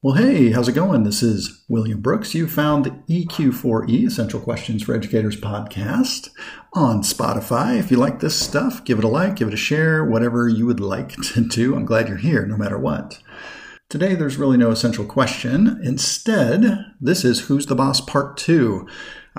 Well, hey, how's it going? This is William Brooks. You found the EQ4E Essential Questions for Educators podcast on Spotify. If you like this stuff, give it a like, give it a share, whatever you would like to do. I'm glad you're here no matter what. Today, there's really no essential question. Instead, this is Who's the Boss Part 2.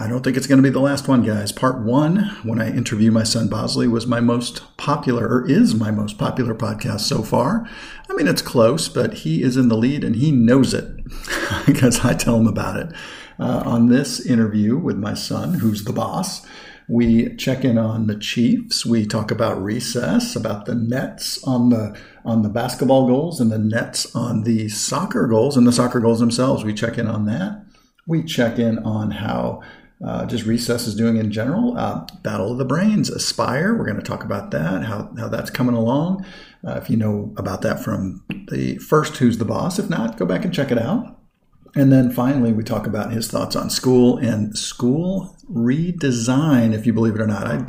I don't think it's going to be the last one, guys. Part one, when I interview my son Bosley, was my most popular, or is my most popular podcast so far. I mean, it's close, but he is in the lead and he knows it because I tell him about it. Uh, on this interview with my son, who's the boss, we check in on the Chiefs. We talk about recess, about the nets on the on the basketball goals and the nets on the soccer goals and the soccer goals themselves. We check in on that. We check in on how uh, just recess is doing in general. Uh, Battle of the Brains, Aspire. We're going to talk about that, how, how that's coming along. Uh, if you know about that from the first Who's the Boss. If not, go back and check it out. And then finally, we talk about his thoughts on school and school redesign, if you believe it or not. I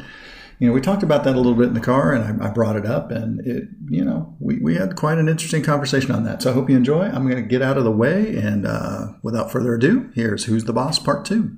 you know, we talked about that a little bit in the car, and I, I, brought it up, and it, you know, we, we had quite an interesting conversation on that. So I hope you enjoy. I'm going to get out of the way, and uh, without further ado, here's Who's the Boss Part Two.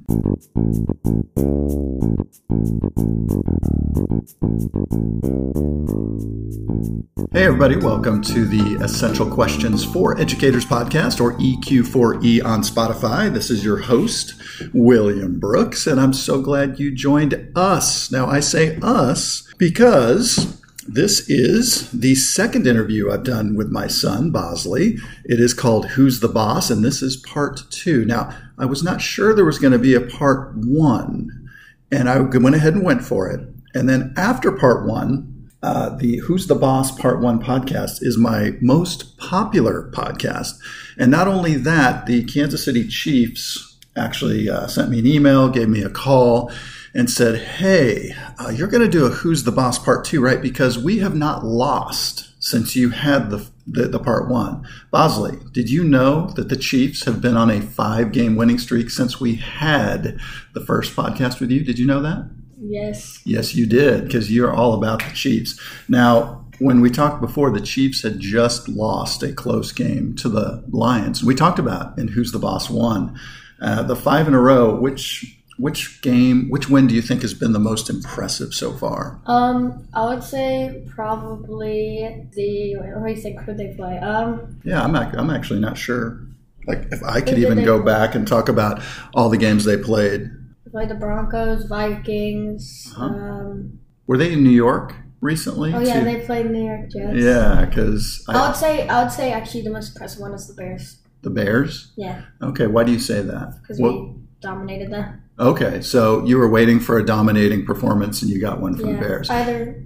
Hey, everybody, welcome to the Essential Questions for Educators podcast, or EQ4E on Spotify. This is your host, William Brooks, and I'm so glad you joined us. Now, I say us us because this is the second interview I've done with my son, Bosley. It is called Who's the Boss? And this is part two. Now, I was not sure there was going to be a part one, and I went ahead and went for it. And then after part one, uh, the Who's the Boss Part One podcast is my most popular podcast. And not only that, the Kansas City Chiefs actually uh, sent me an email, gave me a call and said, Hey, uh, you're going to do a Who's the Boss part two, right? Because we have not lost since you had the, the, the part one. Bosley, did you know that the Chiefs have been on a five game winning streak since we had the first podcast with you? Did you know that? Yes. Yes, you did, because you're all about the Chiefs. Now, when we talked before, the Chiefs had just lost a close game to the Lions. We talked about in Who's the Boss One. Uh, the five in a row, which which game, which win do you think has been the most impressive so far? Um, I would say probably the. Let me think. Who they play? Um, yeah, I'm I'm actually not sure. Like if I could even go back and talk about all the games they played. They played the Broncos, Vikings. Uh-huh. Um, Were they in New York recently? Oh yeah, too? they played New York Jets. Yeah, because I, I would say I would say actually the most impressive one is the Bears. The Bears? Yeah. Okay, why do you say that? Because we dominated them. Okay, so you were waiting for a dominating performance and you got one from yeah, the Bears. Either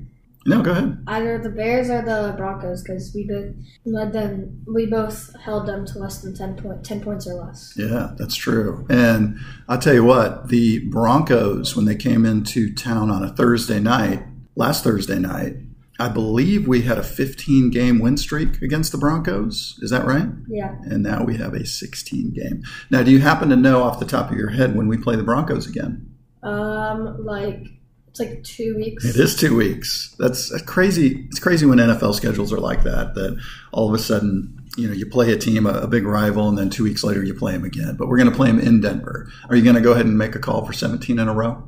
no, go ahead. Either the Bears or the Broncos, because we both led them. We both held them to less than 10, point, 10 points or less. Yeah, that's true. And I'll tell you what, the Broncos, when they came into town on a Thursday night, last Thursday night, I believe we had a 15 game win streak against the Broncos. Is that right? Yeah. And now we have a 16 game. Now, do you happen to know off the top of your head when we play the Broncos again? Um, like it's like two weeks. It is two weeks. That's crazy. It's crazy when NFL schedules are like that. That all of a sudden, you know, you play a team, a, a big rival, and then two weeks later you play them again. But we're going to play them in Denver. Are you going to go ahead and make a call for 17 in a row?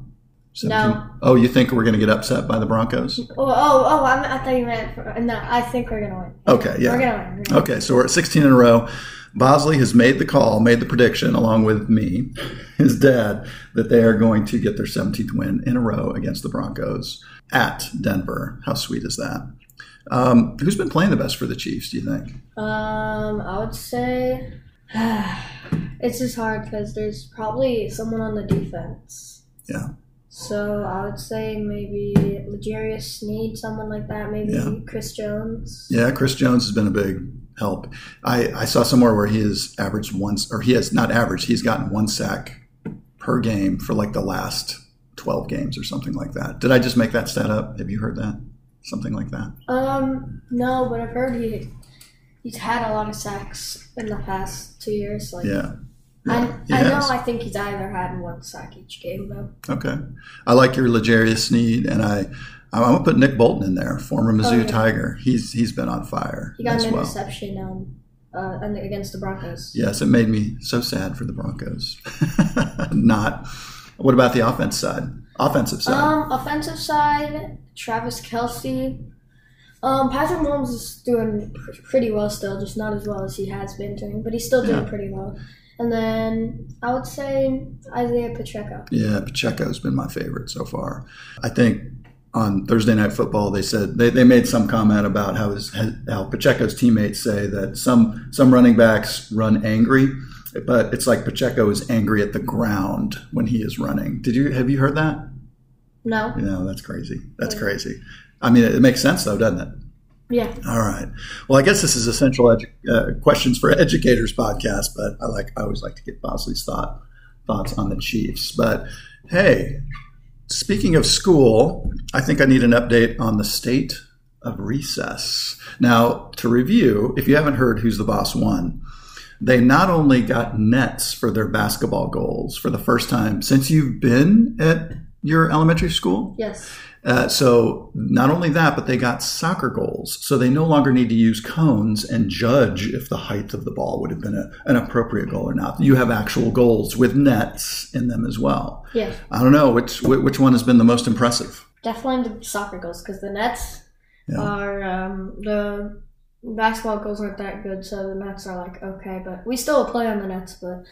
17? No. Oh, you think we're going to get upset by the Broncos? Oh, oh, oh! I'm, i thought you meant. For, no, I think we're going to win. Okay, yeah. We're going to win. Okay, so we're at 16 in a row. Bosley has made the call, made the prediction, along with me, his dad, that they are going to get their 17th win in a row against the Broncos at Denver. How sweet is that? Um, who's been playing the best for the Chiefs? Do you think? Um, I would say it's just hard because there's probably someone on the defense. Yeah. So I would say maybe L'Jarius Sneed, someone like that. Maybe yeah. Chris Jones. Yeah, Chris Jones has been a big help. I, I saw somewhere where he has averaged once, or he has not averaged. He's gotten one sack per game for like the last twelve games or something like that. Did I just make that stat up? Have you heard that? Something like that. Um, no, but I've heard he he's had a lot of sacks in the past two years. Like, yeah. Yeah, I, I know. I think he's either had one sack each game though. Okay, I like your L'Jarius Sneed, and I I'm gonna put Nick Bolton in there, former Mizzou oh, yeah. Tiger. He's he's been on fire. He got an well. interception um, uh, and against the Broncos. Yes, it made me so sad for the Broncos. Not. What about the offense side? Offensive side. Um, offensive side, Travis Kelce. Um, Patrick Mahomes is doing pretty well still, just not as well as he has been doing, but he's still doing Yeah. pretty well. And then I would say Isaiah Pacheco. Yeah, Pacheco's been my favorite so far. I think on Thursday Night Football they said they, they made some comment about how his how Pacheco's teammates say that some some running backs run angry, but it's like Pacheco is angry at the ground when he is running. Did you have you heard that? No? No, that's crazy. That's Yeah. crazy. I mean, it makes sense though, doesn't it? Yeah. All right. Well, I guess this is essential edu- uh, questions for educators podcast, but I like I always like to get Bosley's thought thoughts on the Chiefs. But hey, speaking of school, I think I need an update on the state of recess. Now, to review, if you haven't heard Who's the Boss One, they not only got nets for their basketball goals for the first time since you've been at your elementary school. Yes. Uh, so not only that, but they got soccer goals. So they no longer need to use cones and judge if the height of the ball would have been a, an appropriate goal or not. You have actual goals with nets in them as well. Yes. I don't know which which one has been the most impressive. Definitely the soccer goals because the nets Yeah. are um, the basketball goals aren't that good, so the nets are like okay, but we still play on the nets. But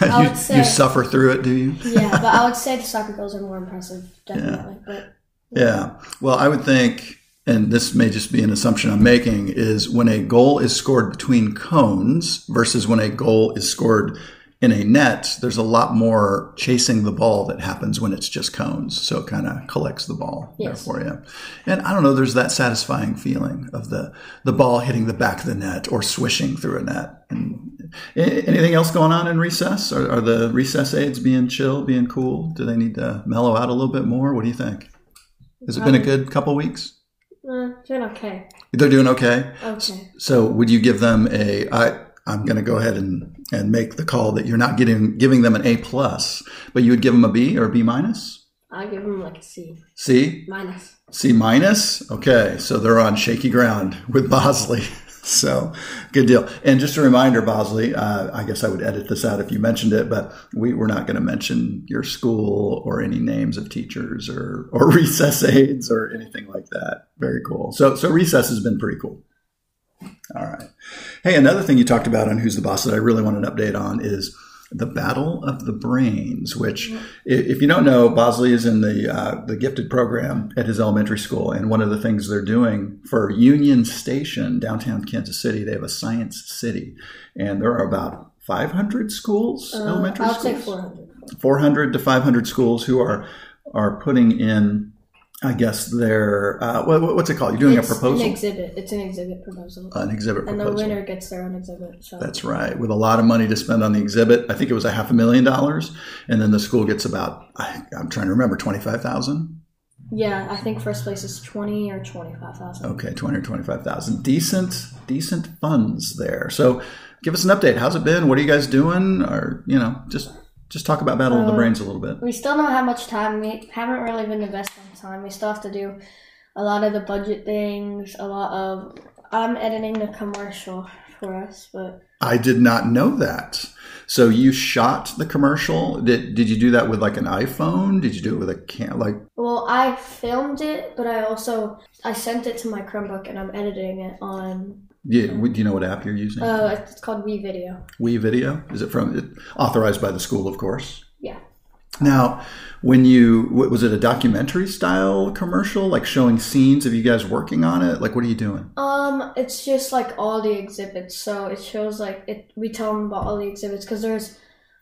I you, would say- you suffer through it, do you? yeah, but I would say the soccer goals are more impressive, definitely. But Yeah. Well, I would think, and this may just be an assumption I'm making, is when a goal is scored between cones versus when a goal is scored in a net, there's a lot more chasing the ball that happens when it's just cones. So it kind of collects the ball there for you. And I don't know, there's that satisfying feeling of the, the ball hitting the back of the net or swishing through a net. And anything else going on in recess? Are, are the recess aides being chill, being cool? Do they need to mellow out a little bit more? What do you think? Has it been a good couple weeks? uh, doing okay. They're doing okay. Okay. So would you give them a? I I'm going to go ahead and and make the call that you're not getting giving them an A plus, but you would give them a B or a B minus, I give them like a C C, minus. C minus. Okay, so they're on shaky ground with Bosley. So good deal. And just a reminder, Bosley, uh, I guess I would edit this out if you mentioned it, but we, we're not going to mention your school or any names of teachers or, or recess aides or anything like that. Very cool. So, so recess has been pretty cool. All right. Hey, another thing you talked about on Who's the Boss that I really want an update on is the Battle of the Brains, which, if you don't know, Bosley is in the uh, the gifted program at his elementary school, and one of the things they're doing for Union Station, downtown Kansas City, they have a science city, and there are about 500 schools, Uh, elementary I would say schools, 400. 400 to 500 schools who are are putting in, I guess, their uh, what, what's it called? You're doing it's a proposal, An exhibit. It's an exhibit proposal. an exhibit and the winner gets their own exhibit. So That's right. With a lot of money to spend on the exhibit, I think it was a half a million dollars, and then the school gets about I, I'm trying to remember twenty five thousand. yeah, I think first place is 20 or 25,000. Okay, twenty or twenty five thousand. Decent, decent funds there. So, give us an update. How's it been? What are you guys doing? Or you know, just just talk about Battle of the Uh, Brains a little bit. We still don't have much time. We haven't really been investing time. We still have to do a lot of the budget things, a lot of. I'm editing the commercial for us, but I did not know that. So you shot the commercial. Did did you do that with like an iPhone? Did you do it with a can like? well, I filmed it, but I also I sent it to my Chromebook and I'm editing it on. Yeah, do you know what app you're using? Uh, it's called WeVideo. We Video. Is it from? It, authorized by the school, of course. Yeah. Now, when you was it a documentary style commercial, like showing scenes of you guys working on it? Like, what are you doing? Um, it's just like all the exhibits. So it shows like it. We tell them about all the exhibits because there's,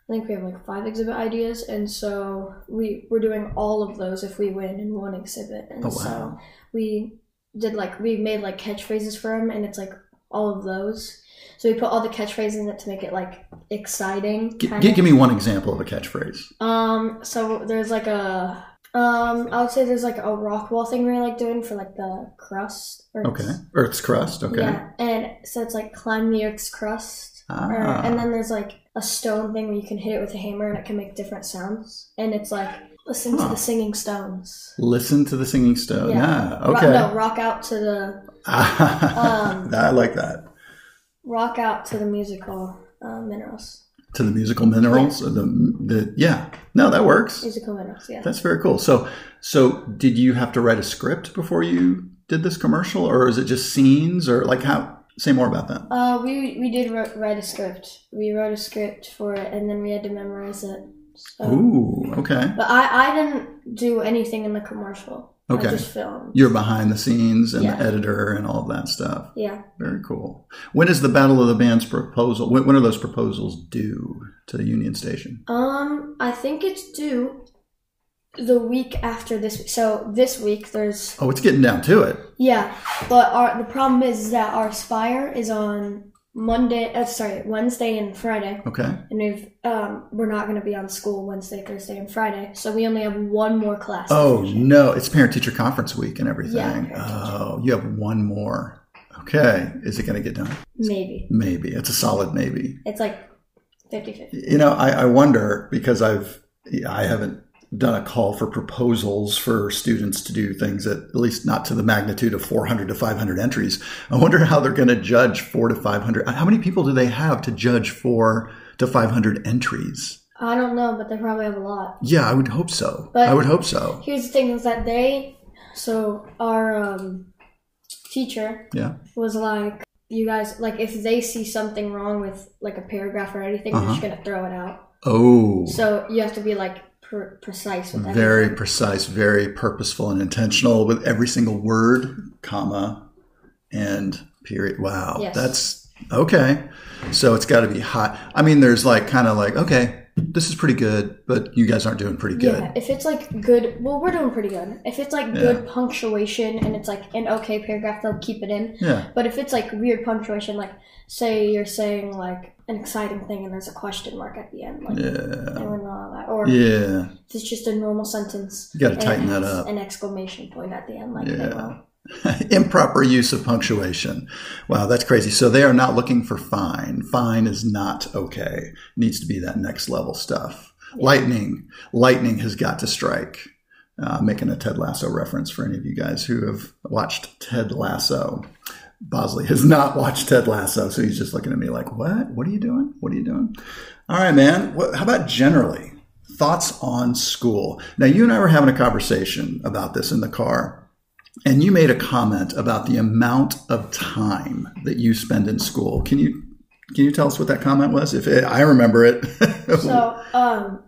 I think we have like five exhibit ideas, and so we we're doing all of those if we win in one exhibit. And Oh, so wow. we did like we made like catchphrases for them, and it's like all of those. So we put all the catchphrases in it to make it like exciting. G- give me one example of a catchphrase. Um, so there's like a um, I would say there's like a rock wall thing we like doing for like the crust. Or Okay, Earth's crust. Okay, yeah, and so it's like climb the Earth's crust. Or, Ah. and then there's like a stone thing where you can hit it with a hammer and it can make different sounds. And it's like listen to the singing stones. listen to the singing stone. Yeah. Yeah. Okay. no, rock out to the. Um, I like that. rock out to the musical uh, minerals. To the musical minerals, or the the yeah. No, that works. Musical minerals, yeah. That's very cool. So, so did you have to write a script before you did this commercial, or is it just scenes, or like how? Say more about that. Uh, we we did write a script. We wrote a script for it, and then we had to memorize it. So. Ooh, okay. But I I didn't do anything in the commercial. Okay. I just filmed. You're behind the scenes and Yeah. the editor and all of that stuff. Yeah. Very cool. When is the Battle of the Bands proposal? When, when are those proposals due to the Union Station? Um, I think it's due the week after this week. So this week there's Oh, it's getting down to it. yeah, but our the problem is that our Aspire is on Monday. Uh, sorry, Wednesday and Friday, Okay. and we've um we're not going to be on school Wednesday, Thursday, and Friday. So we only have one more class. Oh no, it's parent teacher conference week and everything. Yeah, oh, you have one more. Okay. Is it going to get done? maybe Maybe. It's a solid maybe. it's like 50-50. You know, I, I wonder because I've I haven't done a call for proposals for students to do things at, at least not to the magnitude of 400 to 500 entries. I wonder how they're going to judge four to 500. How many people do they have to judge four to 500 entries? I don't know, but they probably have a lot. Yeah, I would hope so. But- I would hope so. Here's the thing: is that they, so our um, teacher Yeah. was like, you guys, like, if they see something wrong with like a paragraph or anything, they're just gonna throw it out. Oh, So you have to be like pre- precise very precise, very purposeful and intentional with every single word, comma, and period. Wow. Yes. That's okay. So it's got to be hot. I mean, there's like kind of like, okay, this is pretty good, but you guys aren't doing pretty good. Yeah, if it's like good, well, we're doing pretty good. If it's like good punctuation and it's like an okay paragraph, they'll keep it in. Yeah. But if it's like weird punctuation, like say you're saying like an exciting thing and there's a question mark at the end, like Yeah. they wouldn't allow that. Or Yeah. it's just a normal sentence, You gotta tighten that up. An exclamation point at the end, like Yeah. Improper use of punctuation. Wow, that's crazy. So they are not looking for fine. Fine is not okay. needs to be that next level stuff. Lightning. Lightning has got to strike. Uh, making a Ted Lasso reference for any of you guys who have watched Ted Lasso. Bosley has not watched Ted Lasso, so he's just looking at me like, "What? What are you doing? What are you doing?" All right, man. What, how about generally thoughts on school? Now, you and I were having a conversation about this in the car. And you made a comment about the amount of time that you spend in school. Can you can you tell us what that comment was? If it, I remember it. So, um,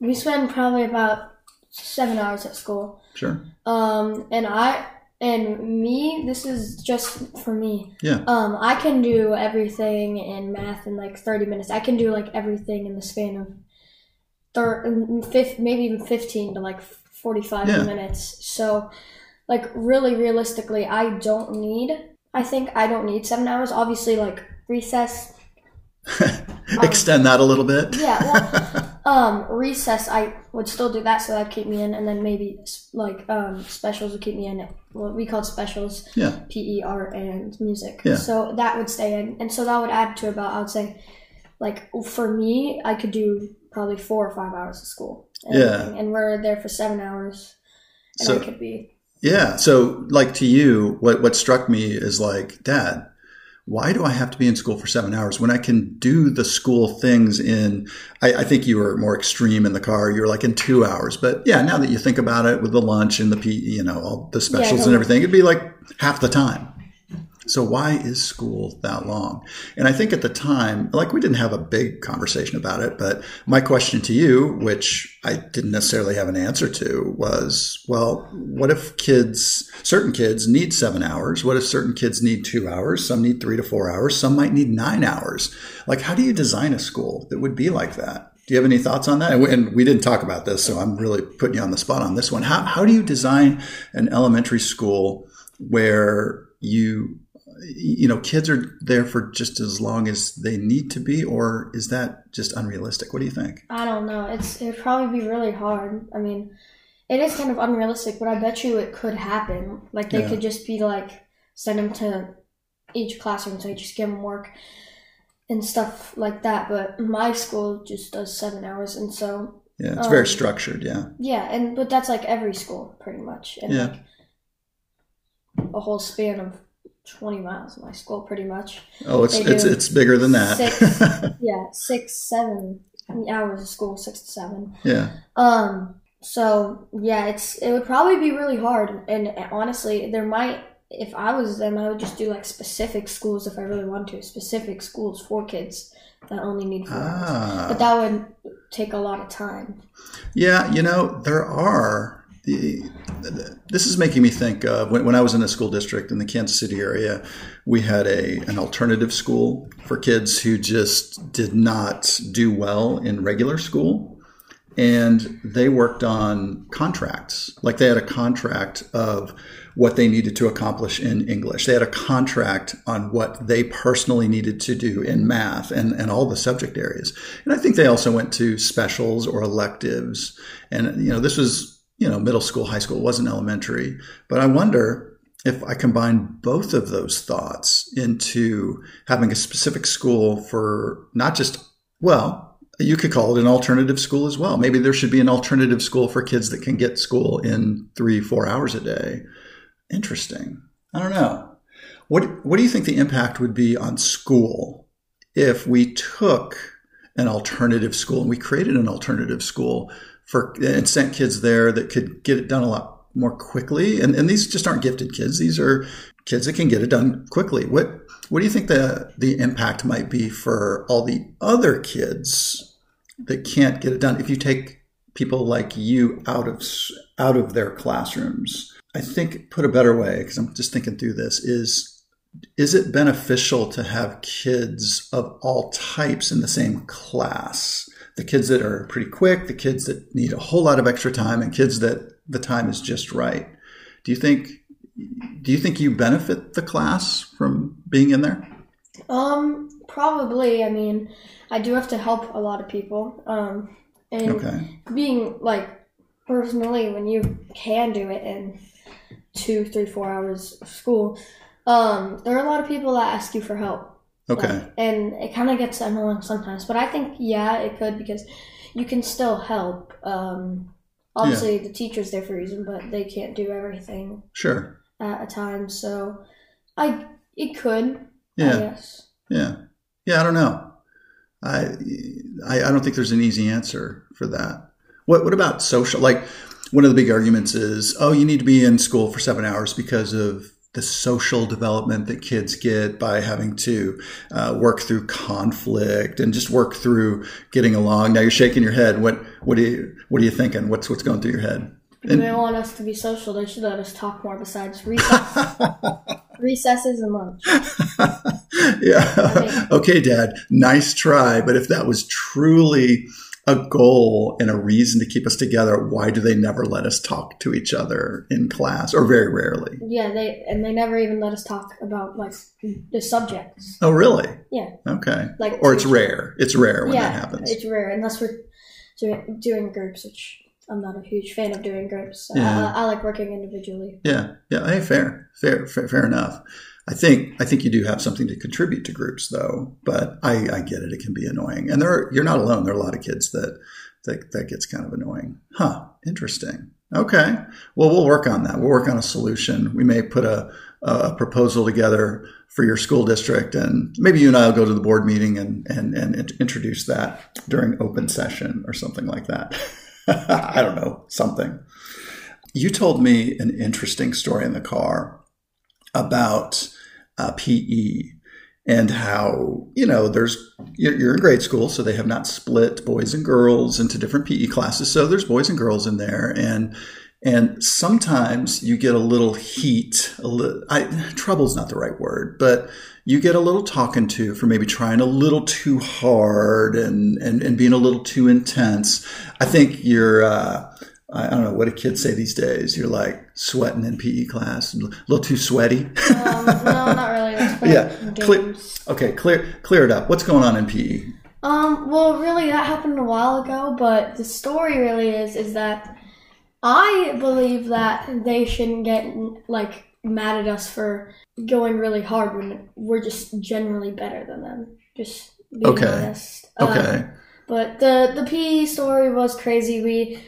we spend probably about seven hours at school. sure. Um, and I and me, this is just for me. Yeah. Um, I can do everything in math in like thirty minutes. I can do like everything in the span of thir- fifth, maybe even fifteen to like forty-five Yeah. minutes. So, like really realistically, I don't need. I think I don't need seven hours. Obviously, like recess. Extend that a little bit. Yeah. Well, um, recess. I would still do that, so that'd keep me in, and then maybe like um, specials would keep me in. What we called specials. Yeah. PE, art, and music. Yeah. So that would stay in, and so that would add to about I would say, like for me, I could do probably four or five hours of school. and Yeah. everything, and we're there for seven hours, and So- I could be. Yeah. So, like to you, what what struck me is like, Dad, why do I have to be in school for seven hours when I can do the school things in? I, I think you were more extreme in the car. You were like in two hours. But yeah, now that you think about it, with the lunch and the P, you know, all the specials and everything, it'd be like half the time. So why is school that long? And I think at the time, like we didn't have a big conversation about it, but my question to you, which I didn't necessarily have an answer to, was, well, what if kids, certain kids need seven hours? What if certain kids need two hours? Some need three to four hours. Some might need nine hours. Like, how do you design a school that would be like that? Do you have any thoughts on that? And we, didn't talk about this, so I'm really putting you on the spot on this one. How, how do you design an elementary school where you you know, kids are there for just as long as they need to be, or is that just unrealistic? What do you think? I don't know. It's it'd probably be really hard. I mean, it is kind of unrealistic, but I bet you it could happen. Like they Yeah. could just be like send them to each classroom, so you just give them work and stuff like that. But my school just does seven hours, and so Yeah, it's very Um, structured. Yeah, yeah, and but that's like every school pretty much, and Yeah. like a whole span of 20 miles in my school, pretty much. Oh, it's it's it's bigger than that. Six. Yeah, six, seven hours of school, six to seven. yeah. Um. So yeah, it's it would probably be really hard, and honestly, there might. If I was them, I would just do like specific schools if I really want to. Specific schools for kids that only need four hours. Ah. But that would take a lot of time. Yeah, you know, there are. This is making me think of when, when I was in a school district in the Kansas City area, we had a an alternative school for kids who just did not do well in regular school. And they worked on contracts. Like they had a contract of what they needed to accomplish in English. They had a contract on what they personally needed to do in math and, and all the subject areas. And I think they also went to specials or electives. And, you know, this was, you know, middle school, high school, wasn't elementary. But I wonder if I combine both of those thoughts into having a specific school for not just, well, you could call it an alternative school as well. Maybe there should be an alternative school for kids that can get school in three, four hours a day. Interesting. I don't know. What What do you think the impact would be on school if we took an alternative school and we created an alternative school for and sent kids there that could get it done a lot more quickly? And and these just aren't gifted kids. These are kids that can get it done quickly. What What do you think the the impact might be for all the other kids that can't get it done if you take people like you out of out of their classrooms? I think put a better way because I'm just thinking through this is is it beneficial to have kids of all types in the same class? The kids that are pretty quick, the kids that need a whole lot of extra time, and kids that the time is just right. Do you think do you think you benefit the class from being in there? Um, probably. I mean, I do have to help a lot of people. Um, and Okay. being like personally, when you can do it in two, three, four hours of school, um, there are a lot of people that ask you for help. Okay. Like, and it kind of gets annoying sometimes. But I think, yeah, it could because you can still help. Um, obviously, the teacher's there for a reason, but they can't do everything Sure. at a time. So I, it could. I Yeah. guess. Yeah. Yeah, I don't know. I, I I don't think there's an easy answer for that. What what about social? Like one of the big arguments is, oh, you need to be in school for seven hours because of the social development that kids get by having to uh, work through conflict and just work through getting along. Now you're shaking your head. What what are you what are you thinking? What's what's going through your head? If they want us to be social, they should let us talk more besides recess, recesses and lunch. yeah. okay, Dad. Nice try. But if that was truly a goal and a reason to keep us together, why do they never let us talk to each other in class or very rarely? Yeah, they and they never even let us talk about like the subjects. Oh, really? Yeah, Okay. like Or it's rare. It's rare when yeah, that happens. it's rare unless we're doing, doing groups, which I'm not a huge fan of doing groups. Yeah. I, I like working individually. Yeah. Yeah. Hey, fair. Fair. Fair, fair enough. I think I think you do have something to contribute to groups, though. But I, I get it; it can be annoying, and there are, you're not alone. There are a lot of kids that that that gets kind of annoying. Huh? Interesting. Okay. Well, we'll work on that. We'll work on a solution. We may put a a proposal together for your school district, and maybe you and I will go to the board meeting and and and introduce that during open session or something like that. I don't know something. You told me an interesting story in the car about uh, PE and how you know there's you're, in grade school, so they have not split boys and girls into different PE classes. So there's boys and girls in there, and and sometimes you get a little heat. A li- I, trouble's not the right word, but you get a little talking to for maybe trying a little too hard and and, and being a little too intense. I think you're. Uh, I don't know what do kids say these days. You're like sweating in PE class, a little too sweaty. Um, no, not really. Yeah, clear- okay, clear clear it up. What's going on in? PE? Um, well, really, that happened a while ago, but the story really is is that I believe that they shouldn't get like mad at us for going really hard when we're just generally better than them. Just being Okay. honest. Uh, Okay, but the the PE story was crazy. We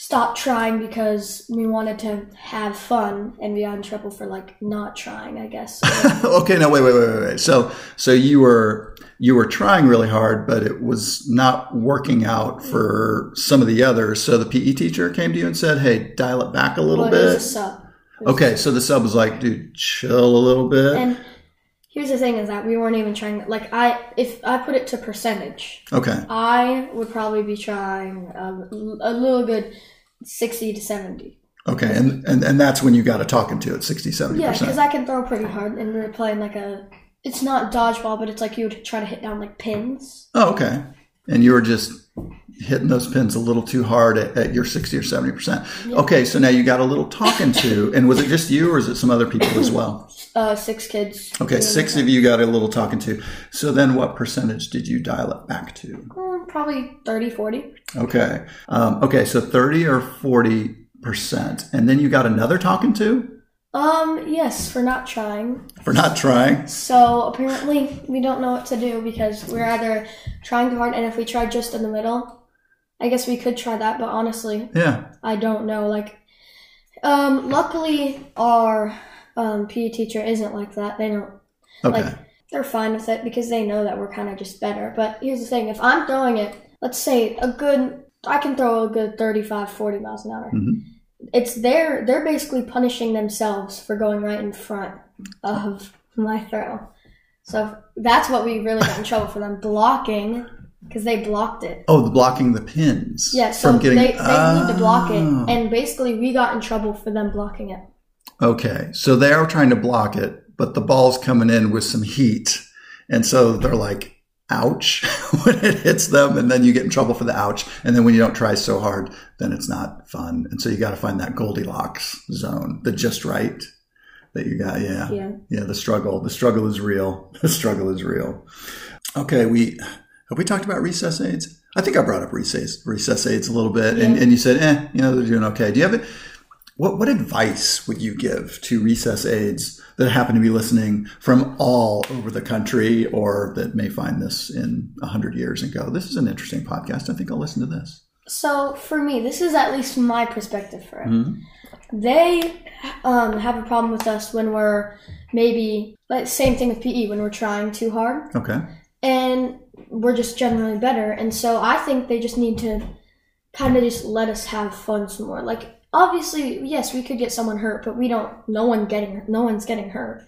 stopped trying because we wanted to have fun and we got in trouble for like not trying, I guess. okay, no, wait, wait, wait, wait, wait. So, so you were you were trying really hard, but it was not working out for some of the others. So the PE teacher came to you and said, "Hey, dial it back a little Well, it was bit." a sub. It was Okay, so the sub was like, "Dude, chill a little bit." And here's the thing: is that we weren't even trying. Like I, if I put it to percentage, okay, I would probably be trying um, a little good sixty to seventy. okay, and and and that's when you got to talking to it 60, 70 Yeah, because. I can throw pretty hard, and we're playing like a. It's not dodgeball, but it's like you would try to hit down like pins. Oh, okay. And you were just hitting those pins a little too hard at, at your 60 or 70%. Okay, so now you got a little talking to, and was it just you or is it some other people as well? Uh, six kids. Okay, six of you got a little talking to. So then what percentage did you dial it back to? Mm, probably 30, 40. Okay. Um, okay, so 30 or 40%. And then you got another talking to Um, yes, for not trying. for not trying. So apparently we don't know what to do because we're either trying too hard, and if we try just in the middle, I guess we could try that. But honestly, Yeah. I don't know. Like, um, luckily our um, PE teacher isn't like that. They don't. Okay. Like, they're fine with it because they know that we're kind of just better. But here's the thing: if I'm throwing it, let's say a good, I can throw a good 35, 40 miles an hour. Mhm. It's their, they're basically punishing themselves for going right in front of my throw. So that's what we really got in trouble for them blocking because they blocked it. oh, the blocking the pins. Yeah, so from getting, they, they need to ah. block it, Oh. and basically we got in trouble for them blocking it. Okay, so they are trying to block it, but the ball's coming in with some heat. And so they're like, ouch, when it hits them. And then you get in trouble for the ouch. And then when you don't try so hard, then it's not fun. And so you got to find that Goldilocks zone, the just right that you got. Yeah. Yeah. Yeah. The struggle. The struggle is real. The struggle is real. Okay. We, have we talked about recess aids? I think I brought up recess, recess aids a little bit. And, and you said, eh, you know, they're doing okay. Do you have it? What, what advice would you give to recess aides that happen to be listening from all over the country or that may find this in 100 years and go, this is an interesting podcast. I think I'll listen to this. So for me, this is at least my perspective for it. Mhm. They um, have a problem with us when we're maybe like same thing with PE when we're trying too hard, Okay. and we're just generally better. And so I think they just need to kind of just let us have fun some more. Like obviously, yes, we could get someone hurt, but we don't. No one getting no one's getting hurt.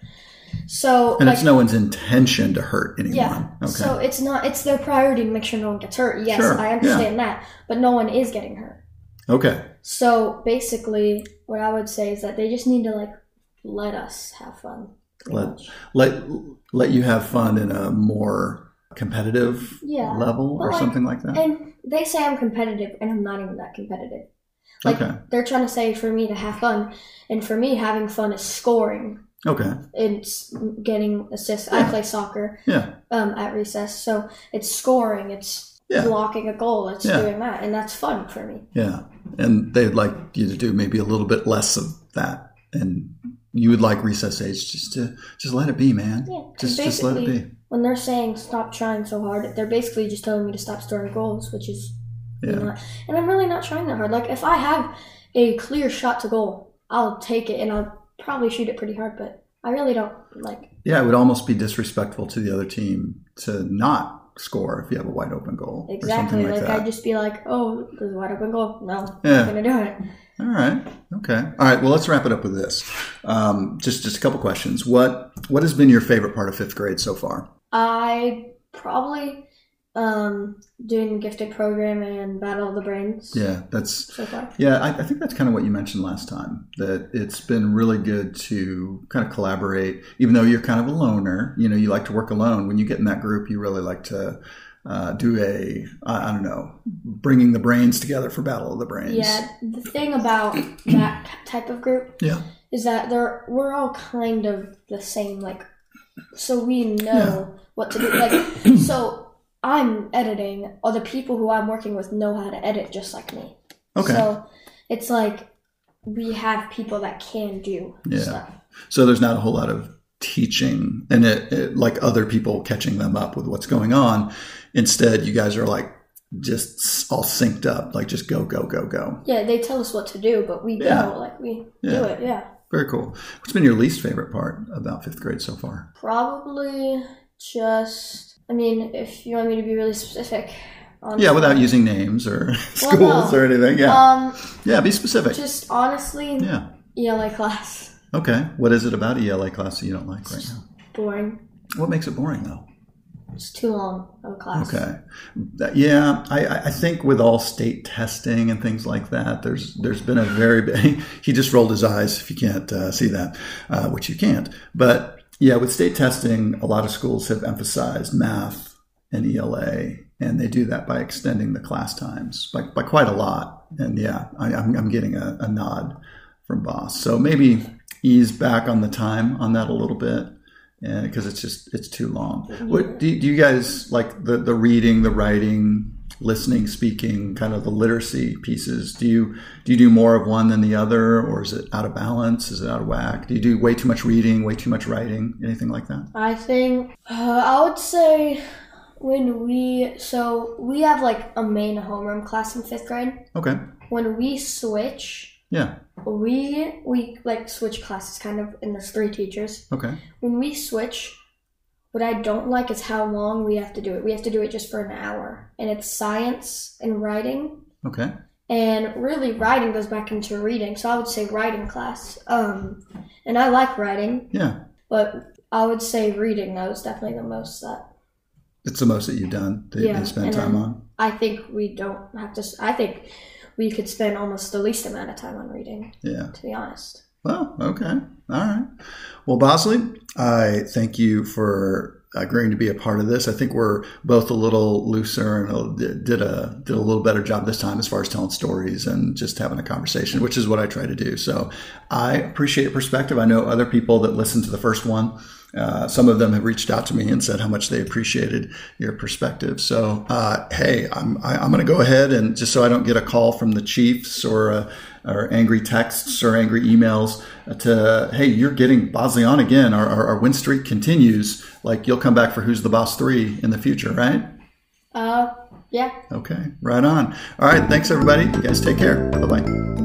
So And like, it's no one's intention to hurt anyone. yeah. Okay. So it's not. It's their priority to make sure no one gets hurt. Yes, Sure, I understand that, but no one is getting hurt. okay. So basically, what I would say is that they just need to like let us have fun. Let- much. Let, let you have fun in a more competitive Yeah, level but or like- something like that. And they say I'm competitive, and I'm not even that competitive. Like okay. they're trying to say for me to have fun, and for me having fun is scoring. Okay. It's getting assists. I play soccer Yeah. um, at recess, so it's scoring. It's Yeah. blocking a goal. It's Yeah. doing that, and that's fun for me. Yeah. And they'd like you to do maybe a little bit less of that. And you would like recess age just to just let it be, man. Yeah, Just just let it be. When they're saying stop trying so hard, they're basically just telling me to stop scoring goals, which is Yeah. not. And I'm really not trying that hard. Like if I have a clear shot to goal, I'll take it and I'll probably shoot it pretty hard. But I really don't like. Yeah, it would almost be disrespectful to the other team to not score if you have a wide open goal Exactly. like, Like, that. I'd just be like, oh, there's a wide open goal. No, Yeah. I'm gonna do it. All right. Okay. All right. Well, let's wrap it up with this. Um, just just a couple questions. What what has been your favorite part of fifth grade so far? I probably um doing gifted program and battle of the brains Yeah, that's so far. yeah. I, I think that's kind of what you mentioned last time. That it's been really good to kind of collaborate, even though you're kind of a loner. You know, you like to work alone. When you get in that group, you really like to. Uh, do a I I don't know bringing the brains together for battle of the brains Yeah, the thing about that type of group yeah is that they're we're all kind of the same like so we know what to do like so i'm editing or the people who i'm working with know how to edit just like me okay so it's like we have people that can do Yeah. stuff So there's not a whole lot of teaching and it, it, like other people catching them up with what's going on. Instead, you guys are like just all synced up, like just go, go, go, go. Yeah, they tell us what to do, but we Yeah. go like we Yeah. do it. Yeah, Very cool. What's been your least favorite part about fifth grade so far? probably just. I mean, if you want me to be really specific. On Yeah, without using names or Well, schools no. or anything. Yeah. Um, yeah, be specific. just honestly, Yeah. ELA class Okay. What is it about ELA class that you don't like right now? boring. What makes it boring though? It's too long of a class. Okay. Yeah, I, I I think with all state testing and things like that, there's there's been a very big. He just rolled his eyes. If you can't uh, see that, uh, which you can't, but yeah, with state testing, a lot of schools have emphasized math and ELA, and they do that by extending the class times by, by quite a lot. And yeah, I, I'm I'm getting a, a nod from boss. So maybe ease back on the time on that a little bit and because it's just it's too long. What do, do you guys like the the reading, the writing, listening, speaking, kind of the literacy pieces? Do you do you do more of one than the other, or is it out of balance? Is it out of whack? Do you do way too much reading, way too much writing, anything like that? I think uh, I would say when we so we have like a main homeroom class in fifth grade. Okay, When we switch, yeah, we we like switch classes kind of, and there's three teachers. okay, When we switch, what I don't like is how long we have to do it. We have to do it just for an hour, and it's science and writing. okay, and really writing goes back into reading so i would say writing class um and i like writing yeah. but i would say reading that was definitely the most that It's the most that you've done that Yeah, you spend time on. i think we don't have to I think we could spend almost the least amount of time on reading Yeah. to be honest Well, okay. All right. Well, Bosley, I thank you for agreeing to be a part of this. I think we're both a little looser and a- did a did a little better job this time as far as telling stories and just having a conversation, which is what I try to do. So I appreciate your perspective. I know other people that listened to the first one. Uh, some of them have reached out to me and said how much they appreciated your perspective. So, uh, hey, I'm I, I'm going to go ahead and just so I don't get a call from the Chiefs or uh, or angry texts or angry emails to hey, you're getting Bosley on again. Our, our, our win streak continues. Like you'll come back for Who's the Boss three in the future, right? uh yeah Okay, right on. All right, thanks everybody. You guys take care. Bye bye.